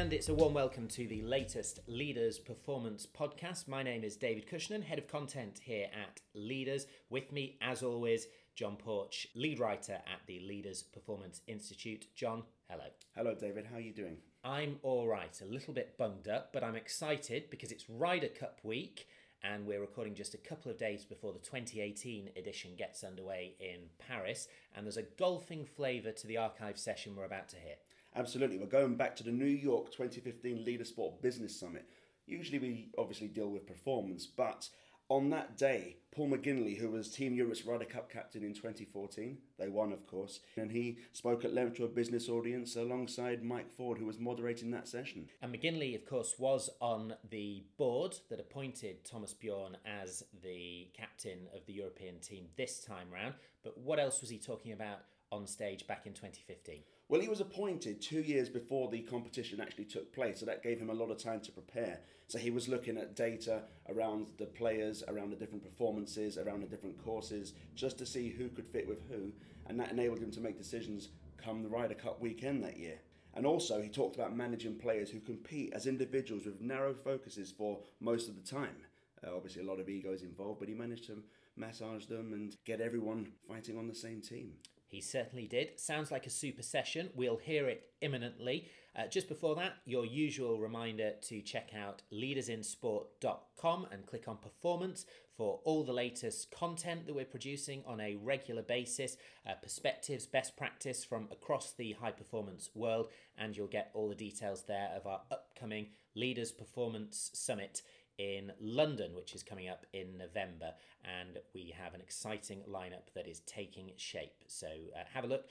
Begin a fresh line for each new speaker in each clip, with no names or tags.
and it's a warm welcome to the latest Leaders Performance podcast. My name is David Cushnan, head of content here at Leaders. With me, as always, John Porch, lead writer at the Leaders Performance Institute. John, hello.
Hello, David. How are you doing?
I'm all right, a little bit bunged up, but I'm excited because it's Ryder Cup week and we're recording just a couple of days before the 2018 edition gets underway in Paris. And there's a golfing flavour to the archive session we're about to hear.
Absolutely. We're going back to the New York 2015 Leader Sport Business Summit. Usually we obviously deal with performance, but on that day, Paul McGinley, who was Team Europe's Ryder Cup captain in 2014, they won, of course, and he spoke at length to a business audience alongside Mike Ford, who was moderating that session.
And McGinley, of course, was on the board that appointed Thomas Bjorn as the captain of the European team this time round. But what else was he talking about on stage back in 2015?
Well, he was appointed two years before the competition actually took place, so that gave him a lot of time to prepare. So he was looking at data around the players, around the different performances, around the different courses, just to see who could fit with who, and that enabled him to make decisions come the Ryder Cup weekend that year. And also, he talked about managing players who compete as individuals with narrow focuses for most of the time. Uh, obviously, a lot of egos involved, but he managed to massage them and get everyone fighting on the same team.
He certainly did. Sounds like a super session. We'll hear it imminently. Uh, just before that, your usual reminder to check out leadersinsport.com and click on performance for all the latest content that we're producing on a regular basis, uh, perspectives, best practice from across the high performance world, and you'll get all the details there of our upcoming Leaders Performance Summit in London, which is coming up in November. And we have an exciting lineup that is taking shape. So uh, have a look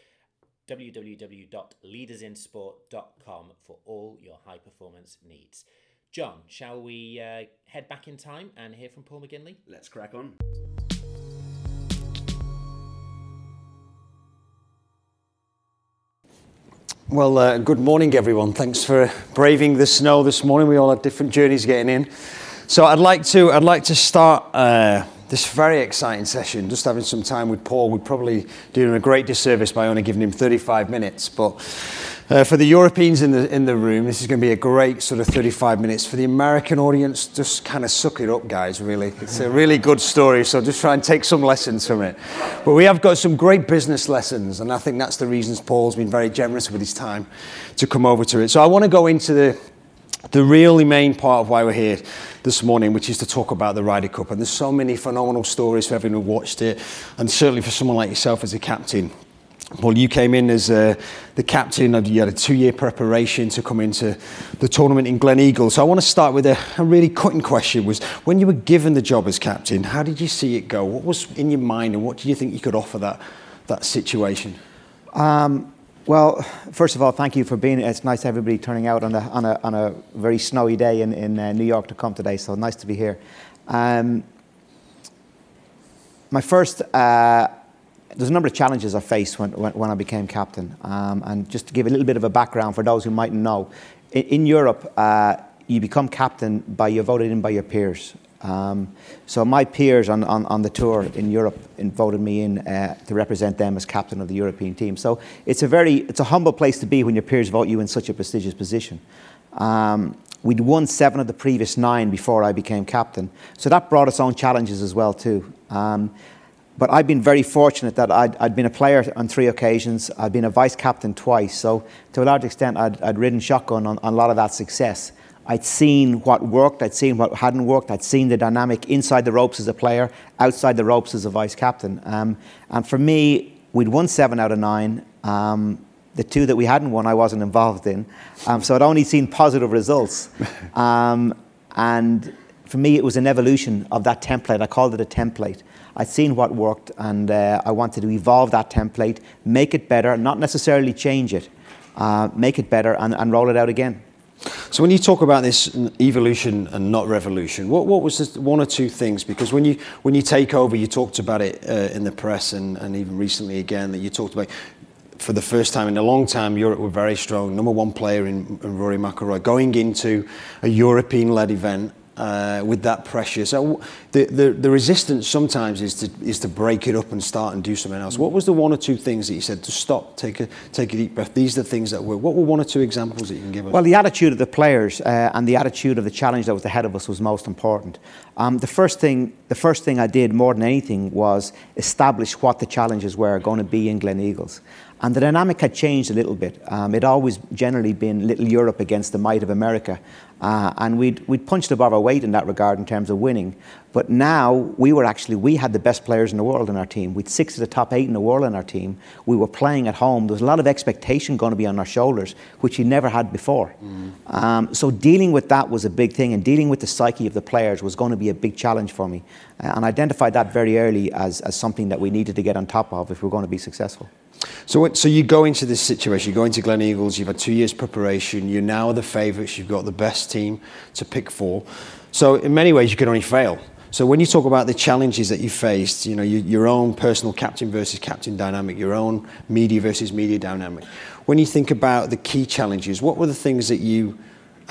www.leadersinsport.com for all your high performance needs. John, shall we uh, head back in time and hear from Paul McGinley?
Let's crack on.
Well, uh, good morning, everyone. Thanks for braving the snow this morning. We all had different journeys getting in. So I'd like to I'd like to start uh, this very exciting session. Just having some time with Paul. We'd probably do him a great disservice by only giving him 35 minutes, but. Uh, for the Europeans in the in the room, this is going to be a great sort of 35 minutes. For the American audience, just kind of suck it up, guys. Really, it's a really good story. So just try and take some lessons from it. But we have got some great business lessons, and I think that's the reasons Paul's been very generous with his time to come over to it. So I want to go into the the really main part of why we're here this morning, which is to talk about the Ryder Cup. And there's so many phenomenal stories for everyone who watched it, and certainly for someone like yourself as a captain. Well, you came in as uh, the captain, you had a two year preparation to come into the tournament in Glen Gleneagle. So I want to start with a, a, really cutting question was when you were given the job as captain, how did you see it go? What was in your mind, and what do you think you could offer that, that situation?
Um, well, first of all, thank you for being. It's nice everybody turning out on a on a, on a very snowy day in in uh, New York to come today. So nice to be here. Um, my first. Uh, there's a number of challenges I faced when, when, when I became captain. Um, and just to give a little bit of a background for those who mightn't know, in, in Europe, uh, you become captain by you're voted in by your peers. Um, so my peers on, on, on, the tour in Europe voted me in uh, to represent them as captain of the European team. So it's a very it's a humble place to be when your peers vote you in such a prestigious position. Um, we'd won seven of the previous nine before I became captain, so that brought its own challenges as well too. Um, but I've been very fortunate that I'd, I'd, been a player on three occasions. I've been a vice captain twice. So to a large extent, I'd, I'd ridden shotgun on, on a lot of that success. I'd seen what worked, I'd seen what hadn't worked, I'd seen the dynamic inside the ropes as a player, outside the ropes as a vice captain. Um, and for me, we'd won seven out of nine. Um, the two that we hadn't won, I wasn't involved in. Um, so I'd only seen positive results. Um, and for me, it was an evolution of that template. I called it a template. I'd seen what worked, and uh, I wanted to evolve that template, make it better, not necessarily change it, uh, make it better, and, and roll it out again.
So when you talk about this evolution and not revolution, what, what was the one or two things? Because when you when you take over, you talked about it uh, in the press and, and even recently again that you talked about for the first time in a long time, Europe were very strong. Number one player in, in Rory McIlroy going into a European-led event uh, with that pressure. So the, the, the resistance sometimes is to is to break it up and start and do something else. What was the one or two things that you said to stop, take a take a deep breath? These are the things that were. What were one or two examples that you can give us?
Well, the attitude of the players uh, and the attitude of the challenge that was ahead of us was most important. Um, the first thing the first thing I did more than anything was establish what the challenges were going to be in Gleneagles. And the dynamic had changed a little bit. Um, it always generally been little Europe against the might of America. Uh, and we'd, we'd punched above our weight in that regard in terms of winning. But now we were actually, we had the best players in the world in our team. We'd six of the top eight in the world in our team. We were playing at home. There was a lot of expectation going to be on our shoulders, which we never had before. Mm. Um, so dealing with that was a big thing, and dealing with the psyche of the players was going to be a big challenge for me. Uh, and I identified that very early as, as something that we needed to get on top of if we we're going to be successful.
So, so you go into this situation, you go into Gleneagles, you've had two years preparation, you're now the favourites, you've got the best team to pick for. So in many ways, you can only fail. So when you talk about the challenges that you faced, you know, you, your own personal captain versus captain dynamic, your own media versus media dynamic, when you think about the key challenges, what were the things that you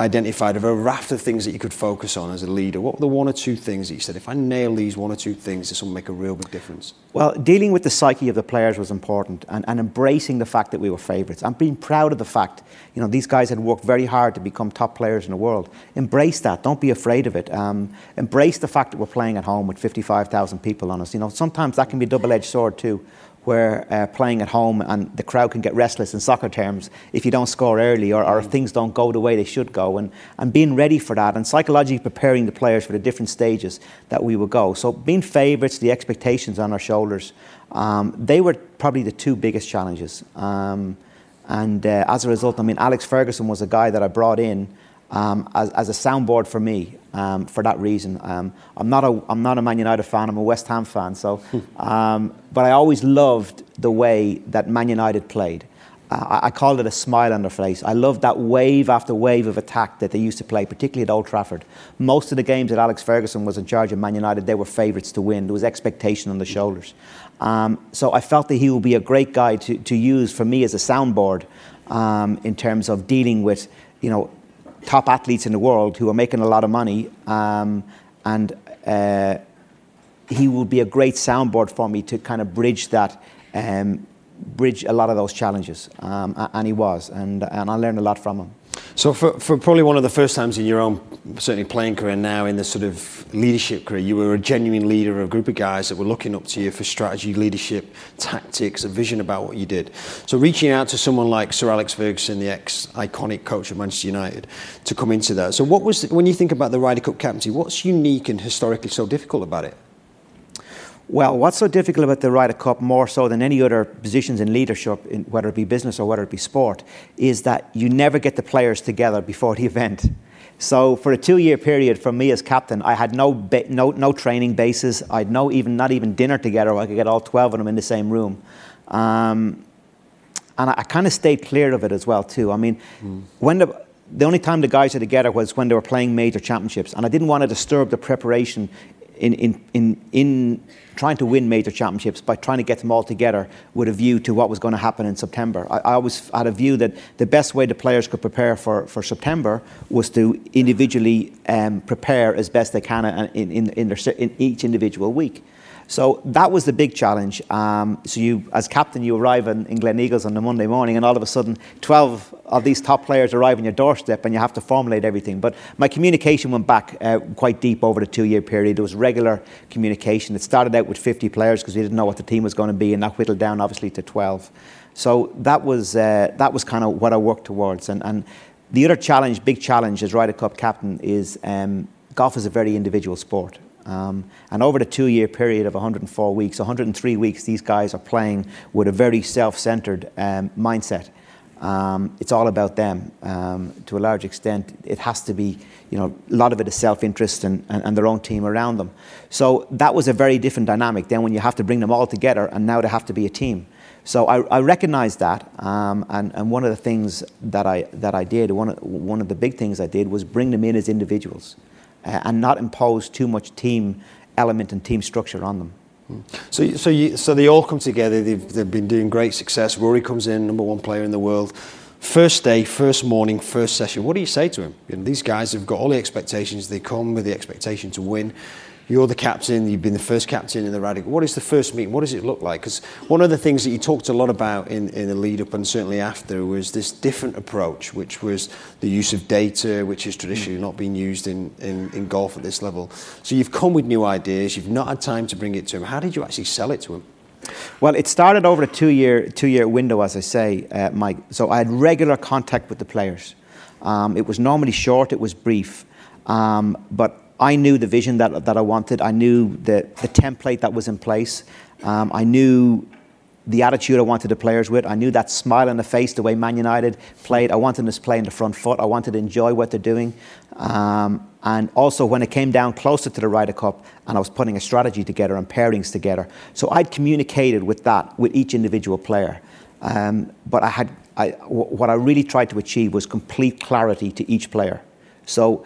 identified of a raft of things that you could focus on as a leader? What were the one or two things that you said, if I nail these one or two things, this will make a real big difference?
Well, dealing with the psyche of the players was important and, and embracing the fact that we were favourites and being proud of the fact, you know, these guys had worked very hard to become top players in the world. Embrace that. Don't be afraid of it. Um, embrace the fact that we're playing at home with 55,000 people on us. You know, sometimes that can be a double-edged sword too where uh, playing at home and the crowd can get restless in soccer terms if you don't score early or, or if things don't go the way they should go. And, and being ready for that and psychologically preparing the players for the different stages that we will go. So being favourites, the expectations on our shoulders, um, they were probably the two biggest challenges. Um, and uh, as a result, I mean, Alex Ferguson was a guy that I brought in um, as, as, a soundboard for me um, for that reason. Um, I'm, not a, I'm not a Man United fan, I'm a West Ham fan. So, um, but I always loved the way that Man United played. Uh, I, I called it a smile on their face. I loved that wave after wave of attack that they used to play, particularly at Old Trafford. Most of the games that Alex Ferguson was in charge of Man United, they were favourites to win. There was expectation on the shoulders. Um, so I felt that he would be a great guy to, to use for me as a soundboard um, in terms of dealing with, you know, top athletes in the world who are making a lot of money, um, and uh, he will be a great soundboard for me to kind of bridge that, um, bridge a lot of those challenges, um, and he was, and and I learned a lot from him.
So for, for probably one of the first times in your own certainly playing career now in the sort of leadership career, you were a genuine leader of a group of guys that were looking up to you for strategy, leadership, tactics, a vision about what you did. So reaching out to someone like Sir Alex Ferguson, the ex-iconic coach of Manchester United, to come into that. So what was, when you think about the Ryder Cup captaincy, what's unique and historically so difficult about it?
Well, what's so difficult about the Ryder Cup, more so than any other positions in leadership, in, whether it be business or whether it be sport, is that you never get the players together before the event. So for a two-year period, for me as captain, I had no ba- no no training bases. I had no even not even dinner together. I could get all twelve of them in the same room, um, and I, I kind of stayed clear of it as well too. I mean, mm. when the the only time the guys were together was when they were playing major championships, and I didn't want to disturb the preparation in in in in trying to win major championships by trying to get them all together with a view to what was going to happen in September. I, I always had a view that the best way the players could prepare for, for September was to individually um, prepare as best they can in, in, in, their, in each individual week. So that was the big challenge. Um, so you, as captain, you arrive in, in Gleneagles on the Monday morning, and all of a sudden, 12 of these top players arrive on your doorstep, and you have to formulate everything. But my communication went back uh, quite deep over the two-year period. There was regular communication. It started out with 50 players because we didn't know what the team was going to be, and that whittled down obviously to 12. So that was uh, that was kind of what I worked towards. And, and the other challenge, big challenge as Ryder Cup captain, is um, golf is a very individual sport. Um, and over the two year period of 104 weeks, 103 weeks, these guys are playing with a very self centered um, mindset. Um, it's all about them um, to a large extent. It has to be, you know, a lot of it is self interest and, and, and, their own team around them. So that was a very different dynamic then when you have to bring them all together and now they have to be a team. So I, I recognize that, um, and, and one of the things that I, that I did, one of, one of the big things I did was bring them in as individuals uh, and not impose too much team element and team structure on them.
Hmm. So, so, you, so they all come together. They've, they've been doing great success. Rory comes in, number one player in the world. First day, first morning, first session. What do you say to him? You know, these guys have got all the expectations. They come with the expectation to win. You're the captain. You've been the first captain in the Radical. What is the first meeting? What does it look like? Because one of the things that you talked a lot about in, in the lead up and certainly after was this different approach, which was the use of data, which has traditionally not been used in, in, in golf at this level. So you've come with new ideas. You've not had time to bring it to him. How did you actually sell it to him?
Well, it started over a two-year two-year window, as I say, uh, Mike. So I had regular contact with the players. Um, it was normally short. It was brief, um, but I knew the vision that, that I wanted. I knew the, the template that was in place. Um, I knew the attitude I wanted the players with. I knew that smile on the face, the way Man United played. I wanted them to play in the front foot. I wanted to enjoy what they're doing. Um, and also, when it came down closer to the Ryder Cup and I was putting a strategy together and pairings together, so I'd communicated with that with each individual player. Um, but I had, I, w- what I really tried to achieve was complete clarity to each player. So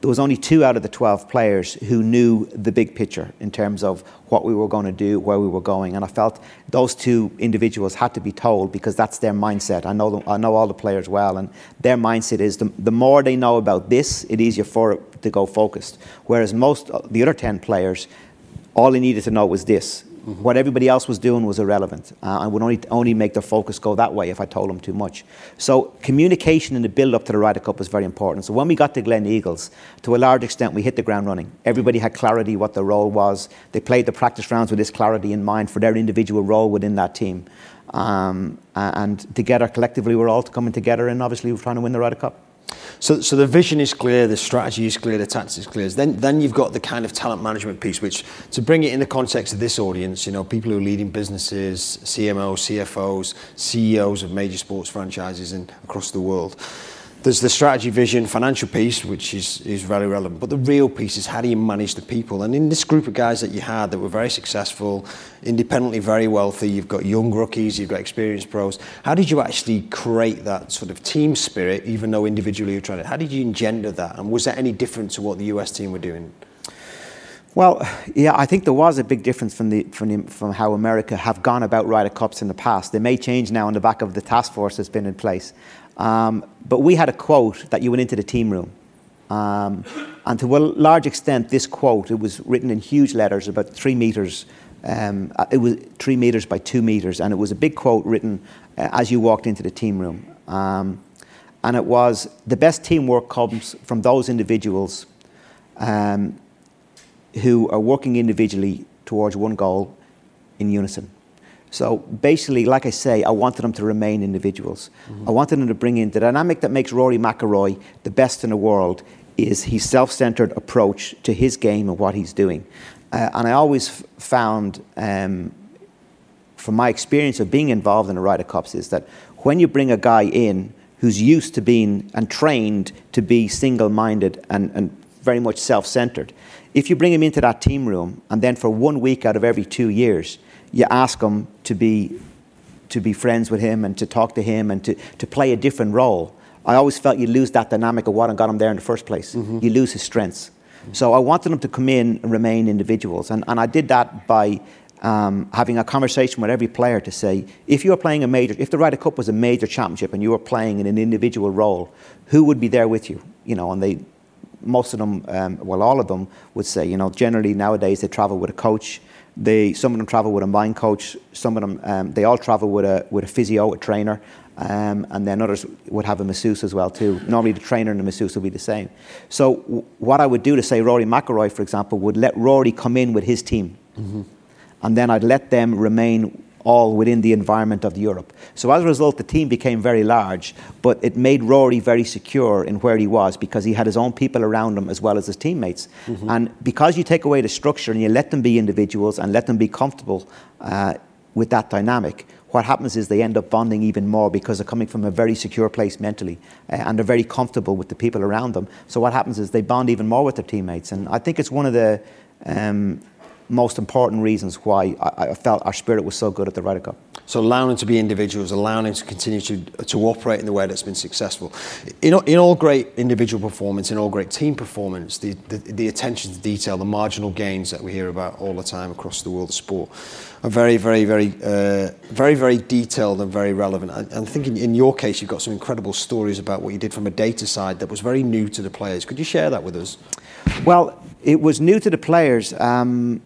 there was only two out of the 12 players who knew the big picture in terms of what we were going to do, where we were going. And I felt those two individuals had to be told because that's their mindset. I know, them, I know all the players well, and their mindset is the, the more they know about this, it's easier for it to go focused. Whereas most, the other 10 players, all they needed to know was this Mm-hmm. What everybody else was doing was irrelevant uh, and would only, only make their focus go that way if I told them too much. So communication in the build-up to the Ryder Cup was very important. So when we got to Gleneagles, to a large extent, we hit the ground running. Everybody had clarity what their role was. They played the practice rounds with this clarity in mind for their individual role within that team. Um, and together, collectively, we're all coming together and obviously we're trying to win the Ryder Cup.
So, so the vision is clear, the strategy is clear, the tactics is clear. Then, then you've got the kind of talent management piece, which to bring it in the context of this audience, you know, people who are leading businesses, CMOs, CFOs, CEOs of major sports franchises and across the world there's the strategy, vision, financial piece, which is, is very relevant. But the real piece is how do you manage the people? And in this group of guys that you had that were very successful, independently very wealthy, you've got young rookies, you've got experienced pros. How did you actually create that sort of team spirit, even though individually you're trying to? How did you engender that? And was that any different to what the US team were doing?
Well, yeah, I think there was a big difference from, the, from, the, from how America have gone about Ryder Cups in the past. They may change now on the back of the task force that's been in place. Um, but we had a quote that you went into the team room. Um, and to a large extent, this quote, it was written in huge letters, about three meters. Um, uh, it was three meters by two meters, and it was a big quote written uh, as you walked into the team room. Um, and it was the best teamwork comes from those individuals um, who are working individually towards one goal in unison. So basically, like I say, I wanted them to remain individuals. Mm-hmm. I wanted them to bring in the dynamic that makes Rory McIlroy the best in the world is his self-centered approach to his game and what he's doing. Uh, and I always f- found, um, from my experience of being involved in the Ryder Cups, is that when you bring a guy in who's used to being and trained to be single-minded and, and very much self-centered, if you bring him into that team room and then for one week out of every two years you ask him to be to be friends with him and to talk to him and to, to play a different role. I always felt you lose that dynamic of what got him there in the first place. Mm-hmm. You lose his strengths. Mm-hmm. So I wanted them to come in and remain individuals. And, and I did that by um, having a conversation with every player to say, if you were playing a major, if the Ryder Cup was a major championship and you were playing in an individual role, who would be there with you? You know, and they, most of them, um, well, all of them would say, you know, generally nowadays they travel with a coach they, some of them travel with a mind coach. Some of them, um, they all travel with a with a physio, a trainer, um, and then others would have a masseuse as well too. Normally, the trainer and the masseuse would be the same. So, w- what I would do to say Rory McIlroy, for example, would let Rory come in with his team, mm-hmm. and then I'd let them remain all within the environment of Europe. So as a result, the team became very large, but it made Rory very secure in where he was because he had his own people around him as well as his teammates. Mm-hmm. And because you take away the structure and you let them be individuals and let them be comfortable uh, with that dynamic, what happens is they end up bonding even more because they're coming from a very secure place mentally uh, and they're very comfortable with the people around them. So what happens is they bond even more with their teammates. And I think it's one of the um, most important reasons why I, I, felt our spirit was so good at the Ryder Cup.
So allowing them to be individuals, allowing them to continue to, to operate in the way that's been successful. In, in all great individual performance, in all great team performance, the, the, the attention to detail, the marginal gains that we hear about all the time across the world of sport are very, very, very, uh, very, very detailed and very relevant. I, I'm thinking in your case, you've got some incredible stories about what you did from a data side that was very new to the players. Could you share that with us?
Well, it was new to the players. Um,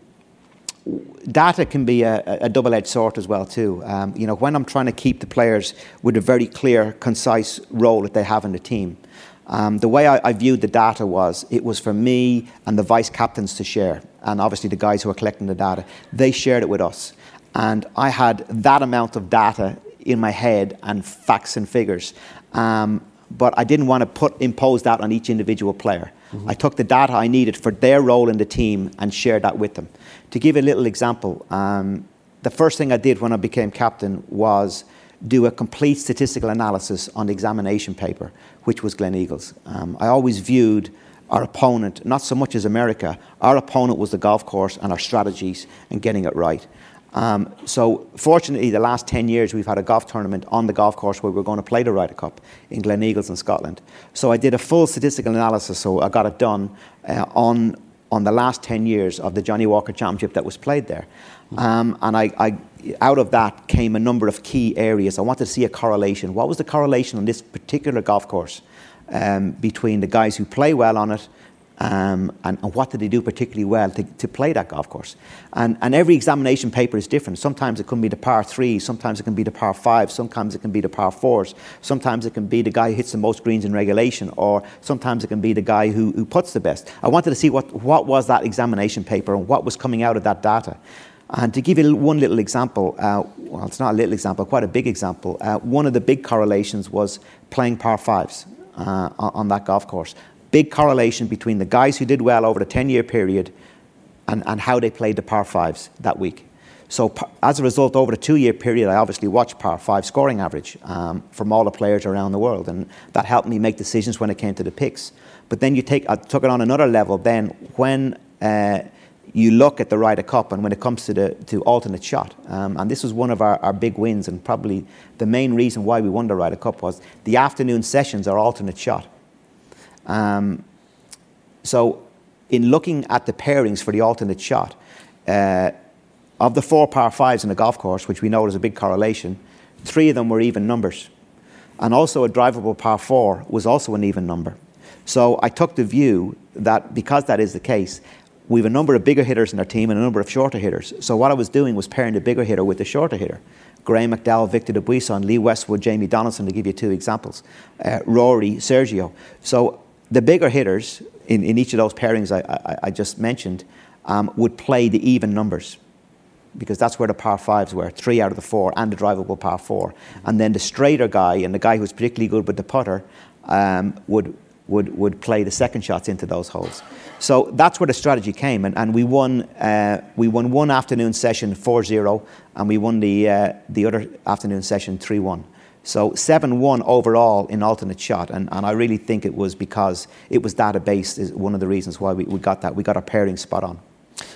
data can be a, a double-edged sword as well too. Um, you know, when I'm trying to keep the players with a very clear, concise role that they have in the team, um, the way I, I, viewed the data was it was for me and the vice captains to share, and obviously the guys who are collecting the data, they shared it with us, and I had that amount of data in my head and facts and figures, um, but I didn't want to put impose that on each individual player. Mm-hmm. I took the data I needed for their role in the team and shared that with them. To give a little example, um, the first thing I did when I became captain was do a complete statistical analysis on the examination paper, which was Gleneagles. Um, I always viewed our opponent, not so much as America, our opponent was the golf course and our strategies and getting it right. Um, so, fortunately, the last 10 years we've had a golf tournament on the golf course where we're going to play the Ryder Cup in Gleneagles in Scotland. So, I did a full statistical analysis, so I got it done uh, on on the last 10 years of the Johnnie Walker Championship that was played there. Um, and I, I, out of that came a number of key areas. I wanted to see a correlation. What was the correlation on this particular golf course um, between the guys who play well on it um, and, and, what did they do particularly well to, to play that golf course? And, and, every examination paper is different. Sometimes it can be the par three, sometimes it can be the par five, sometimes it can be the par fours, sometimes it can be the guy who hits the most greens in regulation, or sometimes it can be the guy who, who puts the best. I wanted to see what, what was that examination paper and what was coming out of that data. And to give you one little example, uh, well, it's not a little example, quite a big example. Uh, one of the big correlations was playing par fives uh, on that golf course big correlation between the guys who did well over the 10 year period and, and how they played the par fives that week. So, as a result, over the two year period, I obviously watched par five scoring average um, from all the players around the world, and that helped me make decisions when it came to the picks. But then you take, I took it on another level. Then, when uh, you look at the Ryder Cup and when it comes to the to alternate shot, um, and this was one of our, our big wins, and probably the main reason why we won the Ryder Cup was the afternoon sessions are alternate shot. Um, so, in looking at the pairings for the alternate shot, uh, of the four par fives in the golf course, which we know is a big correlation, three of them were even numbers. And also, a drivable par four was also an even number. So, I took the view that because that is the case, we have a number of bigger hitters in our team and a number of shorter hitters. So, what I was doing was pairing the bigger hitter with the shorter hitter. Graham McDowell, Victor Dubuisson, Lee Westwood, Jamie Donaldson, to give you two examples, uh, Rory, Sergio. So the bigger hitters in, in each of those pairings I, I, I just mentioned um, would play the even numbers because that's where the par fives were three out of the four and the drivable par four. And then the straighter guy and the guy who's particularly good with the putter um, would, would, would play the second shots into those holes. So that's where the strategy came. And, and we, won, uh, we won one afternoon session 4 0, and we won the, uh, the other afternoon session 3 1. So 7-1 overall in alternate shot, and, and I really think it was because it was data-based is one of the reasons why we, we got that. We got our pairing spot on.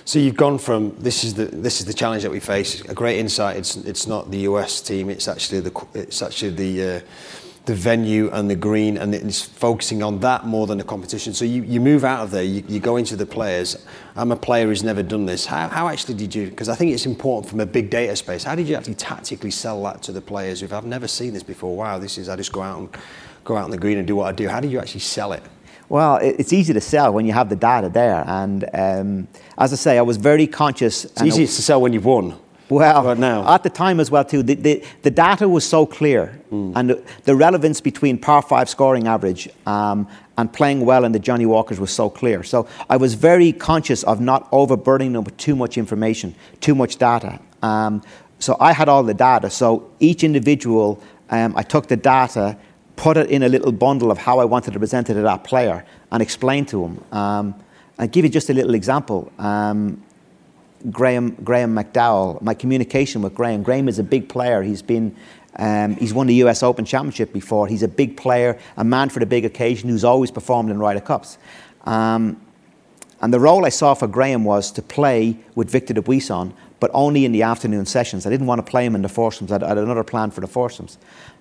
So you've gone from this is the this is the challenge that we face. A great insight. It's it's not the US team. It's actually the it's actually the uh, the venue and the green, and it's focusing on that more than the competition. So you, you move out of there, you, you go into the players. I'm a player who's never done this. How, how actually did you, because I think it's important from a big data space, how did you actually tactically sell that to the players who I've never seen this before? Wow, this is, I just go out and go out on the green and do what I do. How did you actually sell it?
Well, it's easy to sell when you have the data there. And um, as I say, I was very conscious.
It's easy to sell when you've won.
Well, right now. at the time as well too, the, the, the data was so clear, mm. and the, the, relevance between par five scoring average um, and playing well in the Johnnie Walkers was so clear. So I was very conscious of not overburdening them with too much information, too much data. Um, so I had all the data. So each individual, um, I took the data, put it in a little bundle of how I wanted to present it to that player, and explain to him. Um, and give you just a little example. Um, Graham, Graham McDowell, my communication with Graham. Graham is a big player. He's been um, he's won the US Open Championship before. He's a big player, a man for the big occasion who's always performed in Ryder Cups. Um, And the role I saw for Graham was to play with Victor Dubuisson, but only in the afternoon sessions. I didn't want to play him in the foursomes. I had another plan for the foursomes.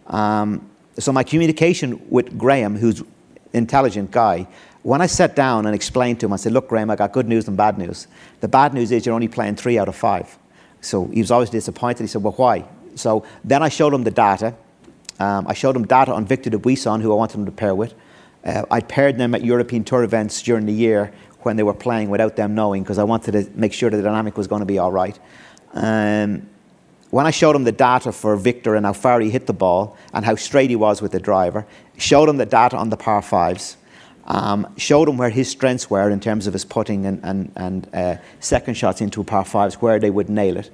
Um, so my communication with Graham, who's an intelligent guy, when I sat down and explained to him, I said, look, Graham, I got good news and bad news. The bad news is you're only playing three out of five. So he was always disappointed. He said, well, why? So then I showed him the data. Um, I showed him data on Victor Dubuisson, who I wanted him to pair with. Uh, I paired them at European Tour events during the year when they were playing without them knowing because I wanted to make sure the dynamic was going to be all right. Um, when I showed him the data for Victor and how far he hit the ball and how straight he was with the driver, showed him the data on the par fives, um, showed him where his strengths were in terms of his putting and, and, and uh, second shots into par fives, where they would nail it.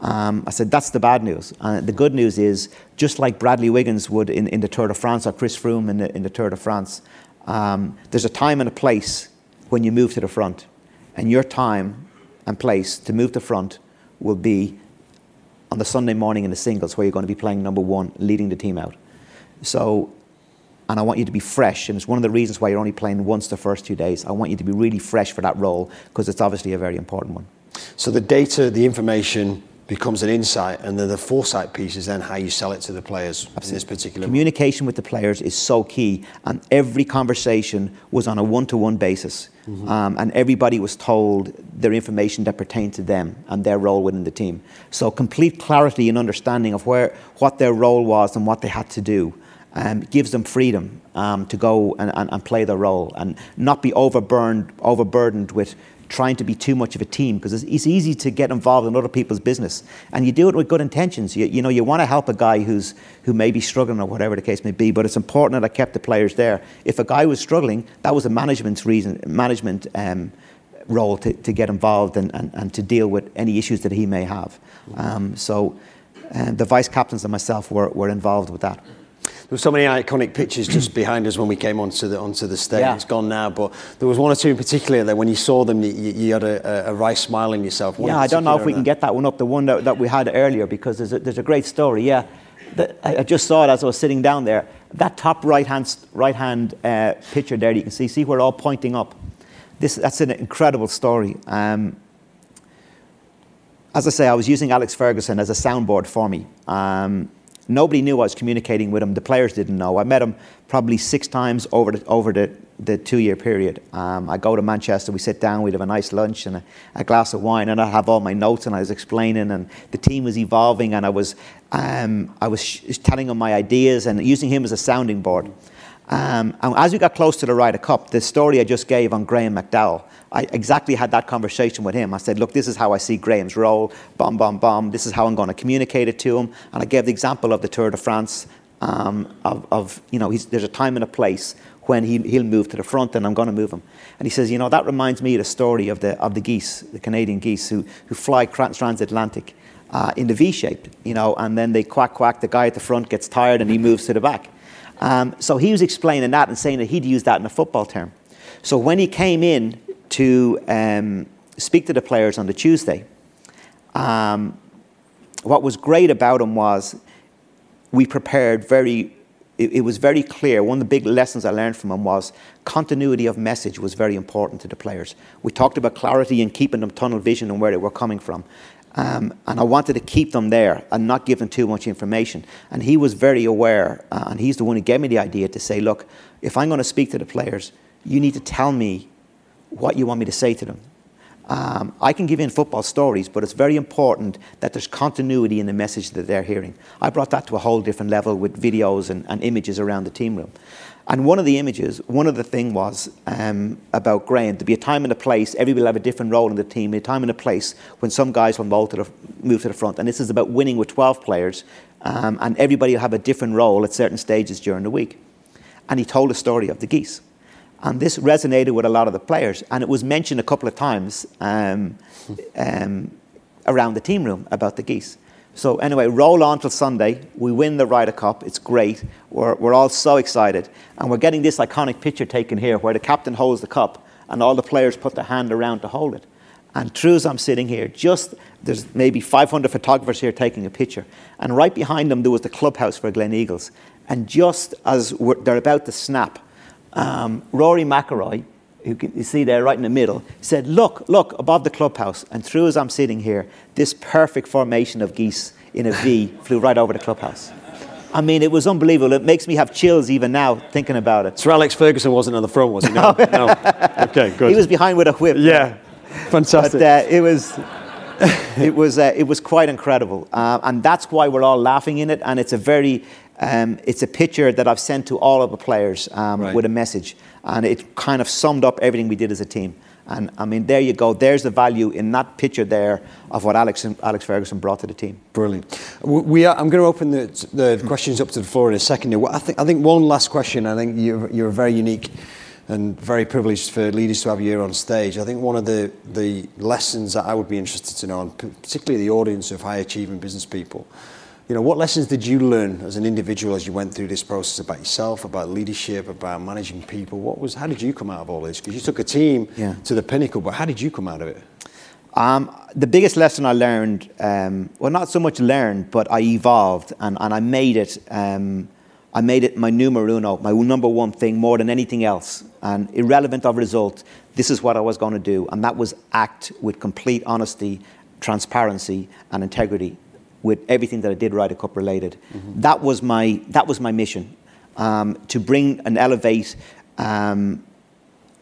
Um, I said, that's the bad news. Uh, the good news is, just like Bradley Wiggins would in, in the Tour de France or Chris Froome in the, in the Tour de France, um, there's a time and a place when you move to the front. And your time and place to move to front will be on the Sunday morning in the singles where you're going to be playing number one, leading the team out. So, and I want you to be fresh. And it's one of the reasons why you're only playing once the first two days. I want you to be really fresh for that role because it's obviously a very important one.
So the data, the information, becomes an insight, and then the foresight piece is then how you sell it to the players Absolutely. in this particular.
Communication with the players is so key, and every conversation was on a one-to-one basis, mm-hmm. um, and everybody was told their information that pertained to them and their role within the team. So complete clarity and understanding of where what their role was and what they had to do. Um, gives them freedom um, to go and, and, and, play their role and not be overburdened, overburdened with trying to be too much of a team because it's, it's, easy to get involved in other people's business. And you do it with good intentions. You, you know you want to help a guy who's who may be struggling or whatever the case may be but it's important that I kept the players there. If a guy was struggling that was a management reason management um, role to, to get involved and, and, and to deal with any issues that he may have. Um, so uh, the vice captains and myself were, were involved with that
there were so many iconic pictures just behind us when we came onto the onto the stage. Yeah. It's gone now, but there was one or two in particular that when you saw them, you, you had a, a, wry smile on yourself.
One yeah, I don't know if we can get that one up, the one that, that we had earlier, because there's a, there's a great story. Yeah, the, I just saw it as I was sitting down there. That top right hand right hand uh, picture there, you can see see we're all pointing up. This that's an incredible story. Um, as I say, I was using Alex Ferguson as a soundboard for me. Um, Nobody knew I was communicating with him. The players didn't know. I met him probably six times over the, over the, the two year period. Um, I go to Manchester, we sit down, we'd have a nice lunch and a, a, glass of wine, and I'd have all my notes, and I was explaining, and the team was evolving, and I was, um, I was sh- telling him my ideas and using him as a sounding board. Um, and as we got close to the Ryder Cup, the story I just gave on Graham McDowell, I exactly had that conversation with him. I said, look, this is how I see Graham's role, bomb, bomb, bomb. This is how I'm going to communicate it to him. And I gave the example of the Tour de France, um, of, of, you know, there's a time and a place when he, he'll move to the front and I'm going to move him. And he says, you know, that reminds me of the story of the, of the geese, the Canadian geese who, who fly transatlantic uh, in the V shape, you know, and then they quack, quack, the guy at the front gets tired and he moves to the back. Um, so he was explaining that and saying that he'd use that in a football term. So when he came in to um, speak to the players on the Tuesday. Um, what was great about him was we prepared very, it, it, was very clear. One of the big lessons I learned from him was continuity of message was very important to the players. We talked about clarity and keeping them tunnel vision and where they were coming from. Um, and I wanted to keep them there and not give them too much information. And he was very aware, uh, and he's the one who gave me the idea to say, look, if I'm going to speak to the players, you need to tell me what you want me to say to them. Um, I can give in football stories, but it's very important that there's continuity in the message that they're hearing. I brought that to a whole different level with videos and, and images around the team room. And one of the images, one of the thing was um, about Graham. To be a time and a place, everybody will have a different role in the team. A time and a place when some guys will move to the, move to the front. And this is about winning with 12 players, um, and everybody will have a different role at certain stages during the week. And he told a story of the geese. And this resonated with a lot of the players. And it was mentioned a couple of times um, um, around the team room about the geese. So, anyway, roll on till Sunday. We win the Ryder Cup. It's great. We're, we're all so excited. And we're getting this iconic picture taken here where the captain holds the cup and all the players put their hand around to hold it. And true as I'm sitting here, just there's maybe 500 photographers here taking a picture. And right behind them, there was the clubhouse for Gleneagles. And just as they're about to snap, um, Rory McIlroy you can you see there right in the middle, said, Look, look, above the clubhouse. And through as I'm sitting here, this perfect formation of geese in a V flew right over the clubhouse. I mean, it was unbelievable. It makes me have chills even now thinking about it.
So Alex Ferguson wasn't on the front, was he? No. no. Okay, good.
He was behind with a whip.
yeah, fantastic.
But uh, it was, it was, uh, it was quite incredible, uh, and that's why we're all laughing in it. And it's a very, um, it's a picture that I've sent to all of the players um,
Right.
with a message, and it kind of summed up everything we did as a team. And I mean, there you go. There's the value in that picture there of what Alex Alex Ferguson brought to the team.
Brilliant. We are, I'm going to open the, the questions up to the floor in a second. I think, I think one last question. I think you're, you're very unique and very privileged for leaders to have you here on stage. I think one of the, the lessons that I would be interested to know, and particularly the audience of high achieving business people, you know, what lessons did you learn as an individual as you went through this process about yourself, about leadership, about managing people? What was, how did you come out of all this? Because you took a team
Yeah.
to the pinnacle, but how did you come out of it?
Um, the biggest lesson I learned, um, well, not so much learned, but I evolved and, and I made it. Um, I made it my numero uno, my number one thing more than anything else. And irrelevant of result, this is what I was going to do, and that was act with complete honesty, transparency, and integrity with everything that I did Ryder Cup related. That was my that was my mission um, to bring and elevate. Um,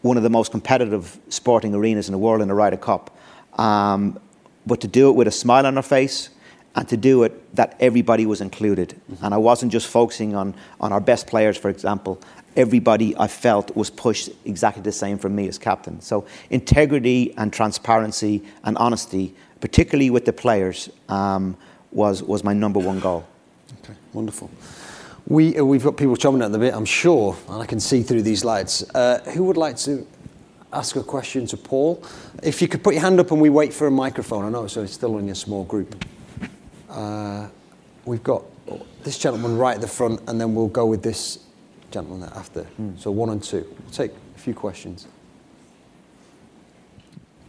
one of the most competitive sporting arenas in the world in the Ryder Cup. Um, but to do it with a smile on our face and to do it that everybody was included. And I wasn't just focusing on, on our best players, for example. Everybody I felt was pushed exactly the same from me as captain. So integrity and transparency and honesty, particularly with the players, um, was, was my number one goal.
Okay, wonderful. We, uh, we've got people chomping at the bit, I'm sure, and I can see through these lights. Uh, who would like to ask a question to Paul? If you could put your hand up and we wait for a microphone. I know, so it's still in a small group. Uh, we've got this gentleman right at the front, and then we'll go with this gentleman after. So one and two. We'll take a few questions.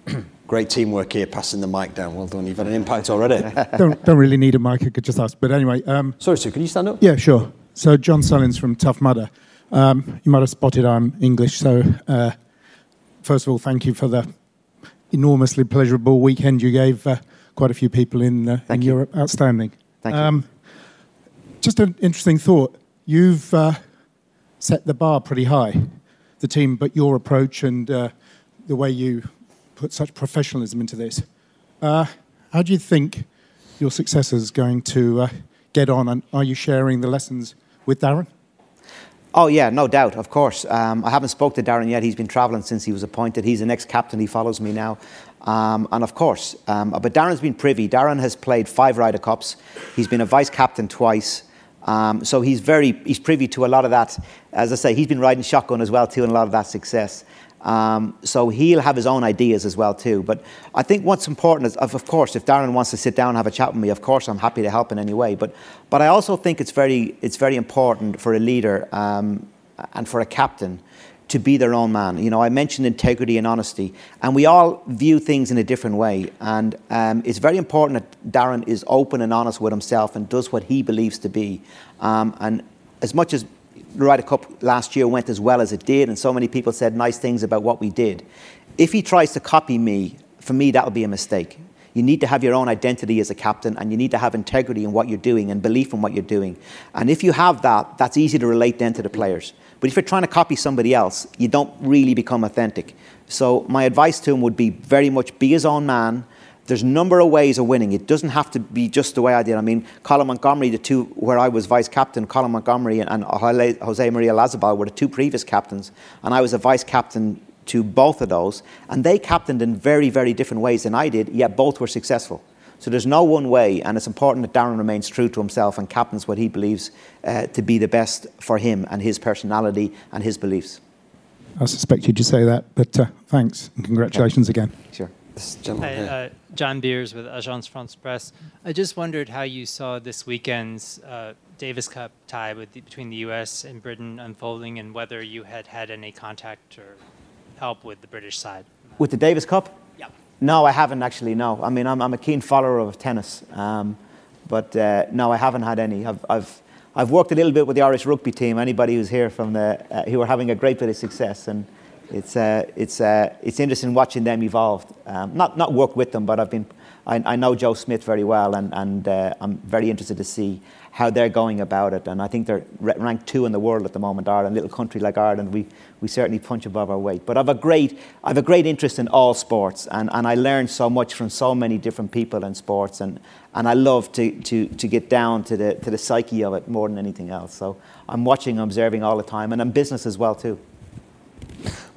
Great teamwork here, passing the mic down. Well done. You've had an impact already.
don't, don't really need a mic, I could just ask. But anyway, um,
Sorry, Sue, can you stand up?
yeah, sure. So, John Sullins from Tough Mudder. Um, you might have spotted I'm English, so uh, first of all, thank you for the enormously pleasurable weekend you gave uh, quite a few people in, uh, in Europe. Outstanding.
Thank you.
Um, just an interesting thought. You've uh, set the bar pretty high, the team, but your approach and uh, the way you put such professionalism into this. Uh, how do you think your successors going to uh, get on, and are you sharing the lessons with Darren?
Oh yeah, no doubt, of course. Um, I haven't spoke to Darren yet. He's been travelling since he was appointed. He's an ex-captain. He follows me now, um, and of course. Um, but Darren's been privy. Darren has played five Ryder Cups. He's been a vice captain twice. Um, so he's very he's privy to a lot of that. As I say, he's been riding shotgun as well too, and a lot of that success. Um, so he'll have his own ideas as well too. But I think what's important is, of, course, if Darren wants to sit down and have a chat with me, of course I'm happy to help in any way. But but I also think it's very it's very important for a leader um, and for a captain to be their own man. You know, I mentioned integrity and honesty, and we all view things in a different way. And um, it's very important that Darren is open and honest with himself and does what he believes to be. Um, and as much as Ryder Cup last year went as well as it did, and so many people said nice things about what we did. If he tries to copy me, for me, that'll be a mistake. You need to have your own identity as a captain, and you need to have integrity in what you're doing and belief in what you're doing. And if you have that, that's easy to relate then to the players. But if you're trying to copy somebody else, you don't really become authentic. So my advice to him would be very much be his own man. There's a number of ways of winning. It doesn't have to be just the way I did. I mean, Colin Montgomerie, the two where I was vice captain, Colin Montgomerie and, and Jose Maria Olazabal were the two previous captains, and I was a vice captain to both of those, and they captained in very, very different ways than I did. Yet both were successful. So there's no one way, and it's important that Darren remains true to himself and captains what he believes uh, to be the best for him and his personality and his beliefs.
I suspected you'd say that, but uh, thanks and congratulations again.
Sure.
This gentleman
Hi,
here.
uh, John Beers with Agence France Presse. I just wondered how you saw this weekend's uh, Davis Cup tie with the, between the U.S. and Britain unfolding, and whether you had had any contact or help with the British side.
With the Davis Cup?
Yeah.
No, I haven't actually. No, I mean I'm, I'm a keen follower of tennis, um, but uh, no, I haven't had any. I've, I've I've worked a little bit with the Irish rugby team. Anybody who's here from the uh, who are having a great bit of success, and it's, uh, it's, uh, it's interesting watching them evolve. Um, not, not work with them, but I've been, I, I know Joe Schmidt very well, and, and uh, I'm very interested to see how they're going about it. And I think they're ranked two in the world at the moment, Ireland, a little country like Ireland. We, we certainly punch above our weight. But I've a great, I've a great interest in all sports, and, and I learn so much from so many different people in sports. And, and I love to, to, to get down to the, to the psyche of it more than anything else. So I'm watching, observing all the time, and I'm business as well too.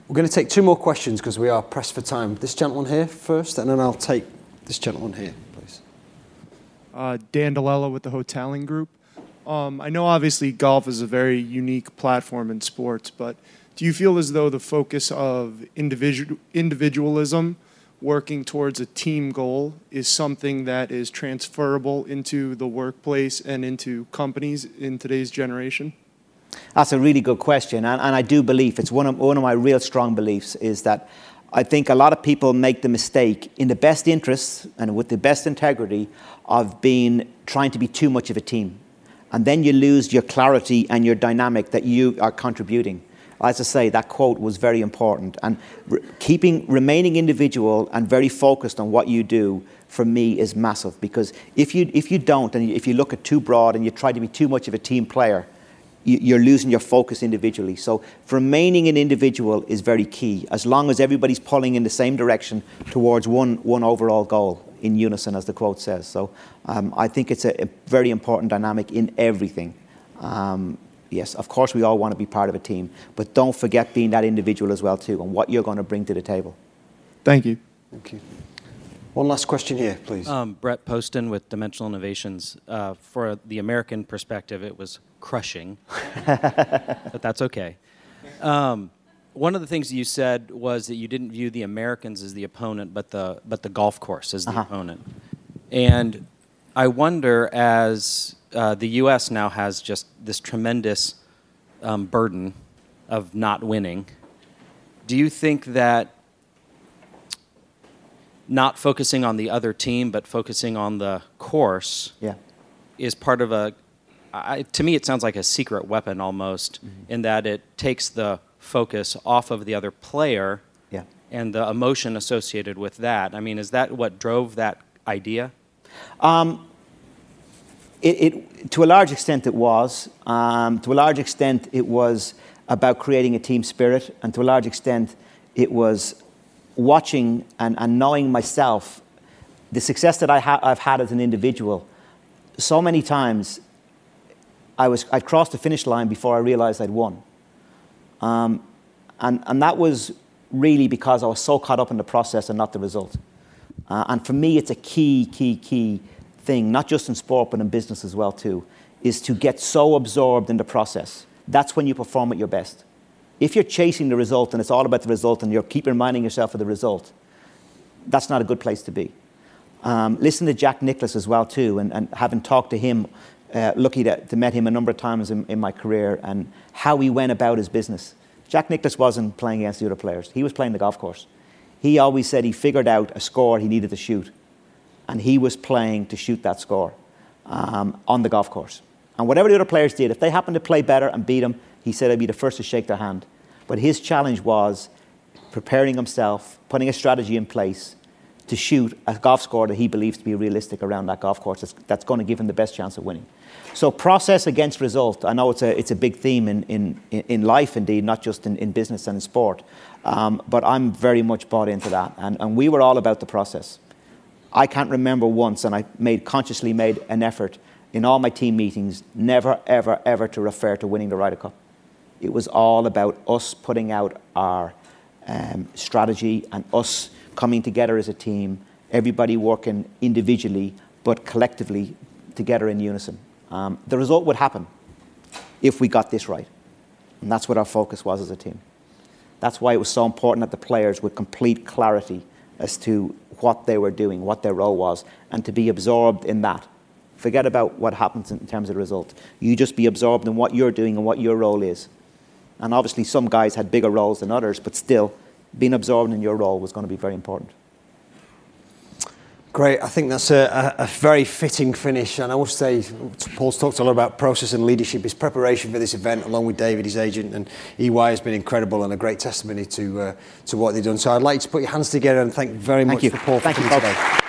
We're going to take two more questions because we are pressed for time. This gentleman here first, and then I'll take this gentleman here. Please.
Uh, Dan with the Hotelling Group. Um, I know obviously golf is a very unique platform in sports, but do you feel as though the focus of individual individualism, working towards a team goal, is something that is transferable into the workplace and into companies in today's generation?
That's a really good question, and, and I do believe it's one of, one of my real strong beliefs is that I think a lot of people make the mistake, in the best interests and with the best integrity, of being trying to be too much of a team. And then you lose your clarity and your dynamic that you are contributing. As I say, that quote was very important. And re- keeping, remaining individual and very focused on what you do, for me, is massive. Because if you, if you don't, and if you look at too broad and you try to be too much of a team player, you're losing your focus individually. So remaining an individual is very key, as long as everybody's pulling in the same direction towards one, one overall goal in unison, as the quote says. So um, I think it's a, a, very important dynamic in everything. Um, yes, of course we all want to be part of a team, but don't forget being that individual as well too, and what you're going to bring to the table.
Thank you.
Thank you. One last question here, please.
Um, Brett Poston with Dimensional Innovations. Uh, for the American perspective, it was crushing, but that's okay. Um, one of the things you said was that you didn't view the Americans as the opponent, but the but the golf course as the uh-huh. opponent. And I wonder, as uh, the U.S. now has just this tremendous um, burden of not winning, do you think that not focusing on the other team but focusing on the course
yeah.
is part of a I, to me it sounds like a secret weapon almost mm-hmm. in that it takes the focus off of the other player
yeah.
and the emotion associated with that i mean is that what drove that idea
um, it, it, to a large extent it was um, to a large extent it was about creating a team spirit and to a large extent it was watching and, and knowing myself, the success that I ha- I've had as an individual, so many times I was, I'd crossed the finish line before I realized I'd won. Um, and, and that was really because I was so caught up in the process and not the result. Uh, and for me, it's a key, key, key thing, not just in sport, but in business as well, too, is to get so absorbed in the process. That's when you perform at your best. If you're chasing the result and it's all about the result and you keep reminding yourself of the result, that's not a good place to be. Um, listen to Jack Nicklaus as well too, and, and having talked to him, uh, lucky to, to met him a number of times in, in my career, and how he went about his business. Jack Nicklaus wasn't playing against the other players; he was playing the golf course. He always said he figured out a score he needed to shoot, and he was playing to shoot that score um, on the golf course. And whatever the other players did, if they happened to play better and beat him, he said I'd be the first to shake their hand. But his challenge was preparing himself, putting a strategy in place to shoot a golf score that he believes to be realistic around that golf course that's, that's going to give him the best chance of winning. So process against result. I know it's a, it's a big theme in, in, in life, indeed, not just in, in business and in sport. Um, but I'm very much bought into that. And, and we were all about the process. I can't remember once, and I made consciously made an effort in all my team meetings, never, ever, ever to refer to winning the Ryder Cup. It was all about us putting out our um, strategy and us coming together as a team, everybody working individually but collectively together in unison. Um, the result would happen if we got this right. And that's what our focus was as a team. That's why it was so important that the players with complete clarity as to what they were doing, what their role was, and to be absorbed in that. Forget about what happens in terms of the result. You just be absorbed in what you're doing and what your role is. And obviously, some guys had bigger roles than others, but still, being absorbed in your role was going to be very important.
Great. I think that's a, a, a, very fitting finish. And I will say, Paul's talked a lot about process and leadership. His preparation for this event, along with David, his agent, and EY has been incredible and a great testimony to uh, to what they've done. So I'd like to put your hands together and thank very
thank
much
you.
for Paul
thank
for coming today.